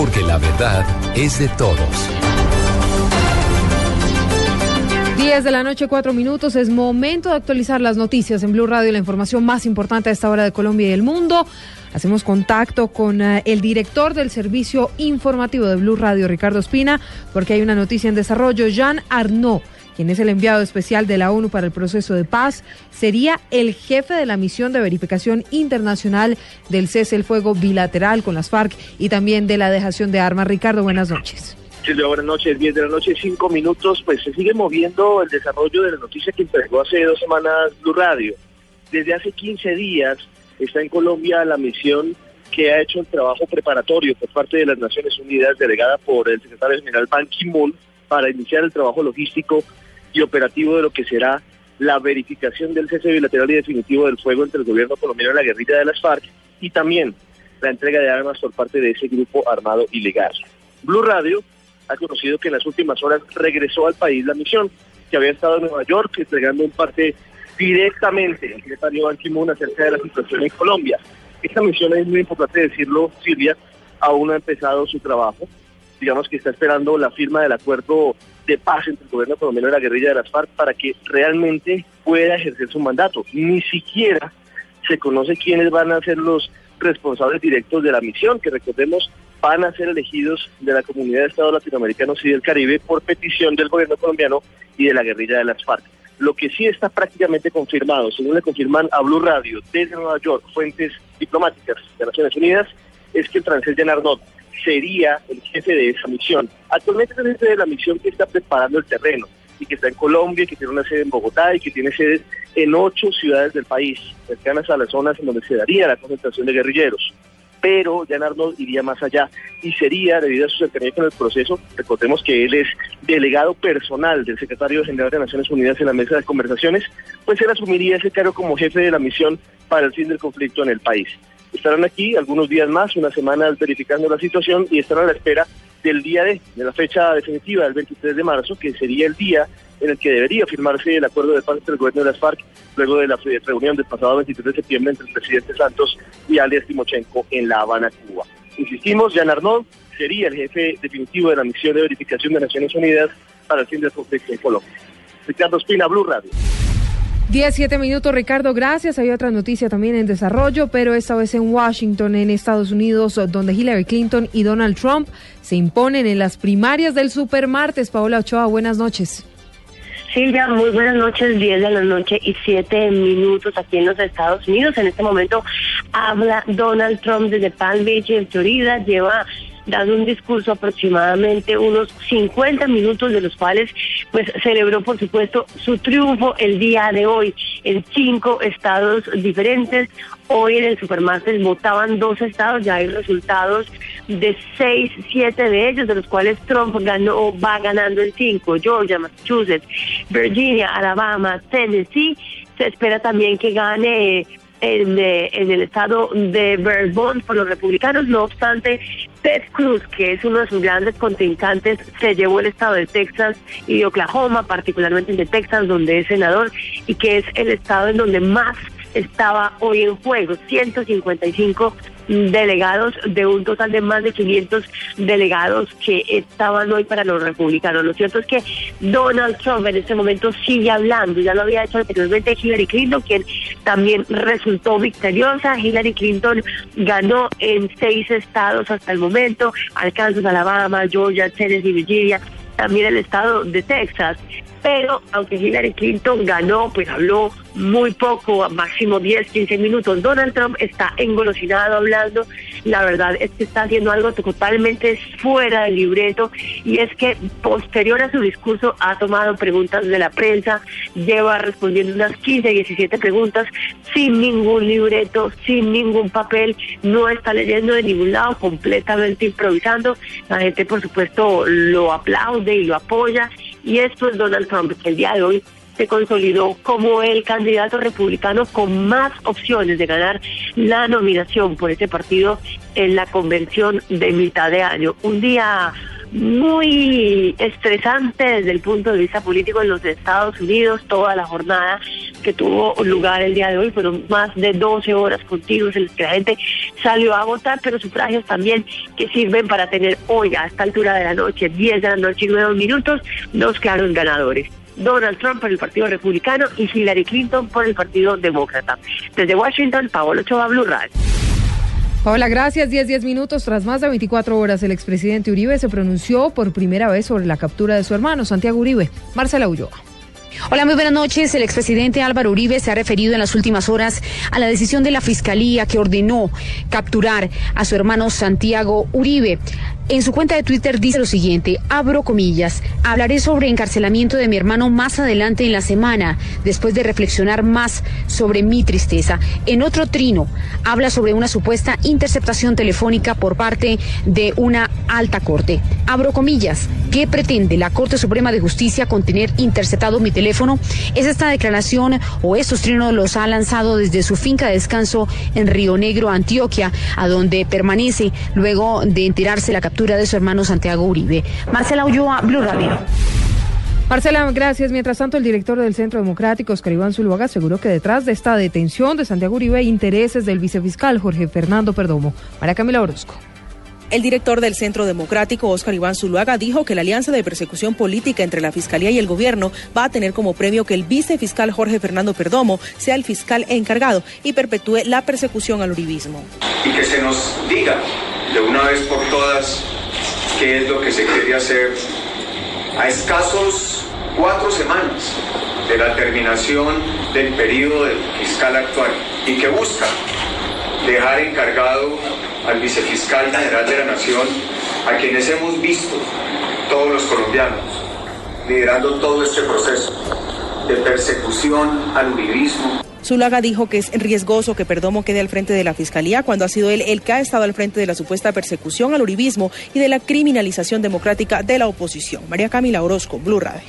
Porque la verdad es de todos. 10 de la noche, 4 minutos. Es momento de actualizar las noticias en Blue Radio, la información más importante a esta hora de Colombia y el mundo. Hacemos contacto con eh, el director del servicio informativo de Blue Radio, Ricardo Espina, porque hay una noticia en desarrollo. Jean Arnaud, quien es el enviado especial de la ONU para el proceso de paz, sería el jefe de la misión de verificación internacional del cese el fuego bilateral con las FARC y también de la dejación de armas. Ricardo, buenas noches. Silvia, buenas noches. 10 de la noche, 5 minutos. Pues se sigue moviendo el desarrollo de la noticia que entregó hace dos semanas Blue Radio. Desde hace 15 días está en Colombia la misión que ha hecho el trabajo preparatorio por parte de las Naciones Unidas, delegada por el secretario general Ban Ki-moon, para iniciar el trabajo logístico y operativo de lo que será la verificación del cese bilateral y definitivo del fuego entre el gobierno colombiano y la guerrilla de las FARC y también la entrega de armas por parte de ese grupo armado ilegal. Blue Radio ha conocido que en las últimas horas regresó al país la misión, que había estado en Nueva York entregando un parte directamente al secretario Ban Ki-moon acerca de la situación en Colombia. Esta misión es muy importante decirlo, Silvia, aún ha empezado su trabajo. Digamos que está esperando la firma del acuerdo de paz entre el gobierno colombiano y la guerrilla de las FARC para que realmente pueda ejercer su mandato. Ni siquiera se conoce quiénes van a ser los responsables directos de la misión, que recordemos van a ser elegidos de la comunidad de Estados Latinoamericanos y del Caribe por petición del gobierno colombiano y de la guerrilla de las FARC. Lo que sí está prácticamente confirmado, según le confirman a Blue Radio desde Nueva York, fuentes diplomáticas de Naciones Unidas, es que el francés Jean sería el jefe de esa misión. Actualmente es el jefe de la misión que está preparando el terreno y que está en Colombia, que tiene una sede en Bogotá y que tiene sedes en ocho ciudades del país, cercanas a las zonas en donde se daría la concentración de guerrilleros. Pero Jan Arnold iría más allá y sería, debido a su cercanía con el proceso, recordemos que él es delegado personal del secretario general de Naciones Unidas en la mesa de conversaciones, pues él asumiría ese cargo como jefe de la misión para el fin del conflicto en el país. Estarán aquí algunos días más, unas semanas verificando la situación y estarán a la espera del día de, de la fecha definitiva del 23 de marzo, que sería el día en el que debería firmarse el acuerdo de paz entre el gobierno de las FARC luego de la reunión del pasado 23 de septiembre entre el presidente Santos y alias Timochenko en La Habana, Cuba. Insistimos, Jan Arnaud sería el jefe definitivo de la misión de verificación de Naciones Unidas para el fin del conflicto en Colombia. Ricardo Espina, Blue Radio. 17 minutos, Ricardo, gracias. Hay otra noticia también en desarrollo, pero esta vez en Washington, en Estados Unidos, donde Hillary Clinton y Donald Trump se imponen en las primarias del supermartes. Paola Ochoa, buenas noches. Silvia, muy buenas noches, 10 de la noche y 7 minutos aquí en los Estados Unidos. En este momento habla Donald Trump desde Palm Beach, en Florida. Lleva dando un discurso aproximadamente unos 50 minutos de los cuales pues celebró por supuesto su triunfo el día de hoy en cinco estados diferentes. Hoy en el supermarket votaban dos estados, ya hay resultados de seis, siete de ellos, de los cuales Trump ganó, va ganando en cinco, Georgia, Massachusetts, Virginia, Alabama, Tennessee. Se espera también que gane en, en, el estado de Vermont por los republicanos. No obstante, Ted Cruz, que es uno de sus grandes contrincantes, se llevó el estado de Texas y Oklahoma, particularmente el de Texas, donde es senador y que es el estado en donde más estaba hoy en juego. 155 delegados de un total de más de 500 delegados que estaban hoy para los republicanos. Lo cierto es que Donald Trump en este momento sigue hablando, ya lo había hecho anteriormente Hillary Clinton, quien también resultó victoriosa. Hillary Clinton ganó en seis estados hasta el momento, Arkansas, Alabama, Georgia, Tennessee, Virginia, también el estado de Texas. Pero aunque Hillary Clinton ganó, pues habló muy poco, máximo 10, 15 minutos. Donald Trump está engolosinado hablando. La verdad es que está haciendo algo totalmente fuera del libreto y es que posterior a su discurso ha tomado preguntas de la prensa, lleva respondiendo unas 15, 17 preguntas sin ningún libreto, sin ningún papel, no está leyendo de ningún lado, completamente improvisando. La gente, por supuesto, lo aplaude y lo apoya y esto es Donald Trump, que el día de hoy se consolidó como el candidato republicano con más opciones de ganar la nominación por ese partido en la convención de mitad de año. Un día muy estresante desde el punto de vista político en los Estados Unidos, toda la jornada que tuvo lugar el día de hoy, fueron más de 12 horas continuas en las que la gente salió a votar, pero sufragios también que sirven para tener hoy a esta altura de la noche, 10 de la noche y 9 minutos, los claros ganadores. Donald Trump por el Partido Republicano y Hillary Clinton por el Partido Demócrata. Desde Washington, Paolo Chova, Blue Radio. Paola, gracias. 10, 10 minutos. Tras más de 24 horas, el expresidente Uribe se pronunció por primera vez sobre la captura de su hermano, Santiago Uribe. Marcela Ulloa. Hola, muy buenas noches. El expresidente Álvaro Uribe se ha referido en las últimas horas a la decisión de la Fiscalía que ordenó capturar a su hermano Santiago Uribe. En su cuenta de Twitter dice lo siguiente, abro comillas, hablaré sobre encarcelamiento de mi hermano más adelante en la semana, después de reflexionar más sobre mi tristeza. En otro trino, habla sobre una supuesta interceptación telefónica por parte de una alta corte. Abro comillas, ¿qué pretende la Corte Suprema de Justicia con tener interceptado mi teléfono? Es esta declaración o estos trinos los ha lanzado desde su finca de descanso en Río Negro, Antioquia, a donde permanece luego de enterarse la captura de su hermano Santiago Uribe. Marcela Ulloa, Blue Radio. Marcela, gracias. Mientras tanto, el director del Centro Democrático, Oscar Iván Zuluaga, aseguró que detrás de esta detención de Santiago Uribe hay intereses del vicefiscal Jorge Fernando Perdomo. María Camila Orozco. El director del Centro Democrático, Óscar Iván Zuluaga, dijo que la alianza de persecución política entre la Fiscalía y el gobierno va a tener como premio que el vicefiscal Jorge Fernando Perdomo sea el fiscal encargado y perpetúe la persecución al uribismo. Y que se nos diga de una vez por todas qué es lo que se quiere hacer a escasos cuatro semanas de la terminación del periodo del fiscal actual y que busca dejar encargado al vicefiscal general de la Nación, a quienes hemos visto todos los colombianos liderando todo este proceso de persecución al uribismo. Zulaga dijo que es riesgoso que Perdomo quede al frente de la Fiscalía cuando ha sido él el que ha estado al frente de la supuesta persecución al uribismo y de la criminalización democrática de la oposición. María Camila Orozco, Blue Radio.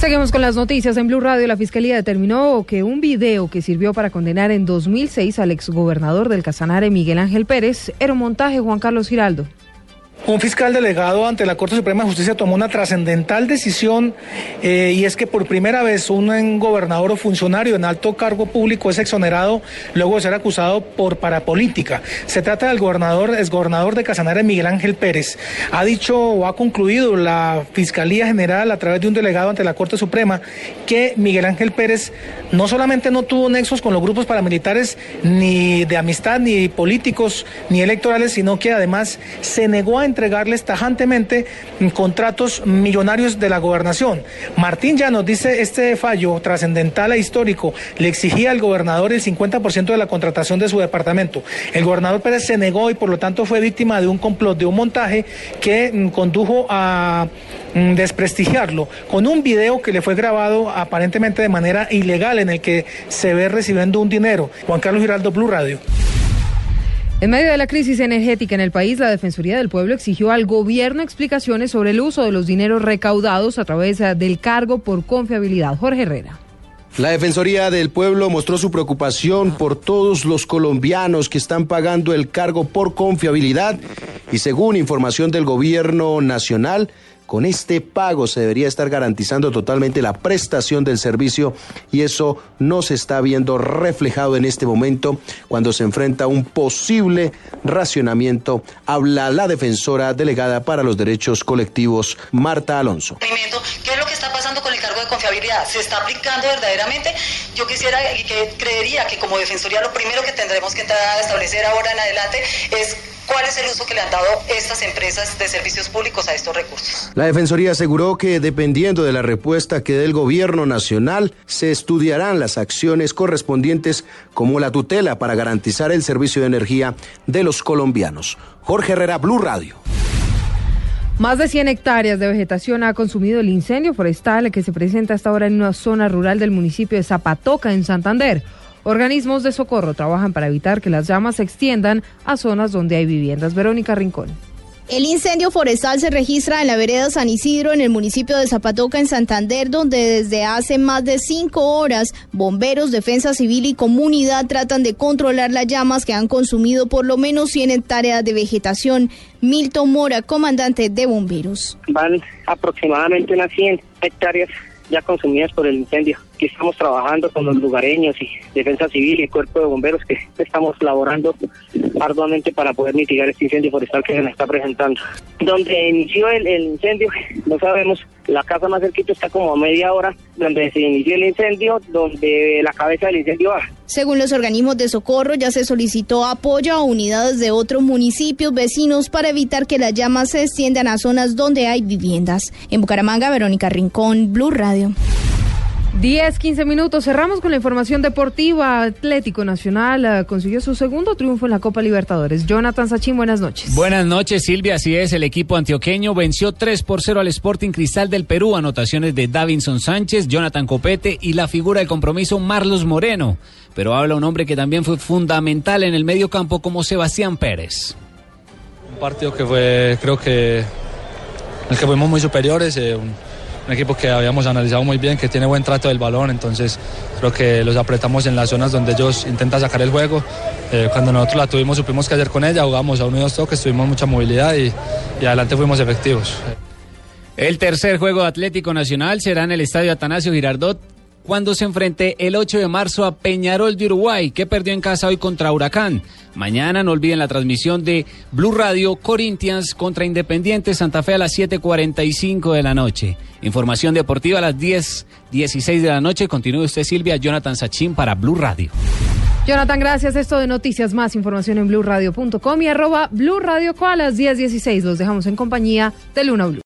Seguimos con las noticias. En Blue Radio, la Fiscalía determinó que un video que sirvió para condenar en 2006 al exgobernador del Casanare, Miguel Ángel Pérez, era un montaje Juan Carlos Giraldo. Un fiscal delegado ante la Corte Suprema de Justicia tomó una trascendental decisión eh, y es que por primera vez un gobernador o funcionario en alto cargo público es exonerado luego de ser acusado por parapolítica. Se trata del gobernador, exgobernador de Casanare, Miguel Ángel Pérez. Ha dicho o ha concluido la Fiscalía General a través de un delegado ante la Corte Suprema que Miguel Ángel Pérez no solamente no tuvo nexos con los grupos paramilitares ni de amistad, ni políticos, ni electorales, sino que además se negó a entregarles tajantemente contratos millonarios de la gobernación. Martín ya nos dice este fallo trascendental e histórico le exigía al gobernador el 50% de la contratación de su departamento. El gobernador Pérez se negó y por lo tanto fue víctima de un complot, de un montaje que mm, condujo a mm, desprestigiarlo con un video que le fue grabado aparentemente de manera ilegal en el que se ve recibiendo un dinero. Juan Carlos Giraldo, Blue Radio. En medio de la crisis energética en el país, la Defensoría del Pueblo exigió al gobierno explicaciones sobre el uso de los dineros recaudados a través del cargo por confiabilidad. Jorge Herrera. La Defensoría del Pueblo mostró su preocupación por todos los colombianos que están pagando el cargo por confiabilidad y según información del gobierno nacional, con este pago se debería estar garantizando totalmente la prestación del servicio y eso no se está viendo reflejado en este momento cuando se enfrenta un posible racionamiento. Habla la defensora delegada para los derechos colectivos, Marta Alonso. ¿Qué es lo que está pasando con el confiabilidad? ¿Se está aplicando verdaderamente? Yo quisiera y que creería que como defensoría lo primero que tendremos que establecer ahora en adelante es cuál es el uso que le han dado estas empresas de servicios públicos a estos recursos. La Defensoría aseguró que dependiendo de la respuesta que dé el gobierno nacional, se estudiarán las acciones correspondientes como la tutela para garantizar el servicio de energía de los colombianos. Jorge Herrera, Blue Radio. Más de 100 hectáreas de vegetación ha consumido el incendio forestal que se presenta hasta ahora en una zona rural del municipio de Zapatoca, en Santander. Organismos de socorro trabajan para evitar que las llamas se extiendan a zonas donde hay viviendas. Verónica Rincón. El incendio forestal se registra en la vereda San Isidro, en el municipio de Zapatoca, en Santander, donde desde hace más de cinco horas bomberos, defensa civil y comunidad tratan de controlar las llamas que han consumido por lo menos 100 hectáreas de vegetación. Milton Mora, comandante de bomberos. Van aproximadamente unas 100 hectáreas ya consumidas por el incendio. Aquí estamos trabajando con los lugareños y Defensa Civil y Cuerpo de Bomberos que estamos laborando arduamente para poder mitigar este incendio forestal que se nos está presentando. Donde inició el, el incendio, no sabemos, la casa más cerquita está como a media hora donde se inició el incendio, donde la cabeza del incendio va. Según los organismos de socorro, ya se solicitó apoyo a unidades de otros municipios vecinos para evitar que las llamas se extiendan a zonas donde hay viviendas. En Bucaramanga, Verónica Rincón, Blue Radio. 10, 15 minutos. Cerramos con la información deportiva. Atlético Nacional uh, consiguió su segundo triunfo en la Copa Libertadores. Jonathan Sachin, buenas noches. Buenas noches, Silvia. Así es, el equipo antioqueño venció 3 por 0 al Sporting Cristal del Perú. Anotaciones de Davinson Sánchez, Jonathan Copete y la figura del compromiso Marlos Moreno. Pero habla un hombre que también fue fundamental en el medio campo como Sebastián Pérez. Un partido que fue, creo que, en el que fuimos muy superiores. Eh, un un equipo que habíamos analizado muy bien, que tiene buen trato del balón, entonces creo que los apretamos en las zonas donde ellos intentan sacar el juego. Eh, cuando nosotros la tuvimos supimos qué hacer con ella, jugamos a uno y dos toques, tuvimos mucha movilidad y, y adelante fuimos efectivos. El tercer juego de Atlético Nacional será en el Estadio Atanasio Girardot cuando se enfrente el 8 de marzo a Peñarol de Uruguay, que perdió en casa hoy contra Huracán. Mañana no olviden la transmisión de Blue Radio Corinthians contra Independiente Santa Fe a las 7:45 de la noche. Información deportiva a las 10:16 de la noche. Continúe usted, Silvia, Jonathan Sachin para Blue Radio. Jonathan, gracias. Esto de noticias, más información en blueradio.com y arroba Blue Radio a las 10:16. Los dejamos en compañía de Luna Blue.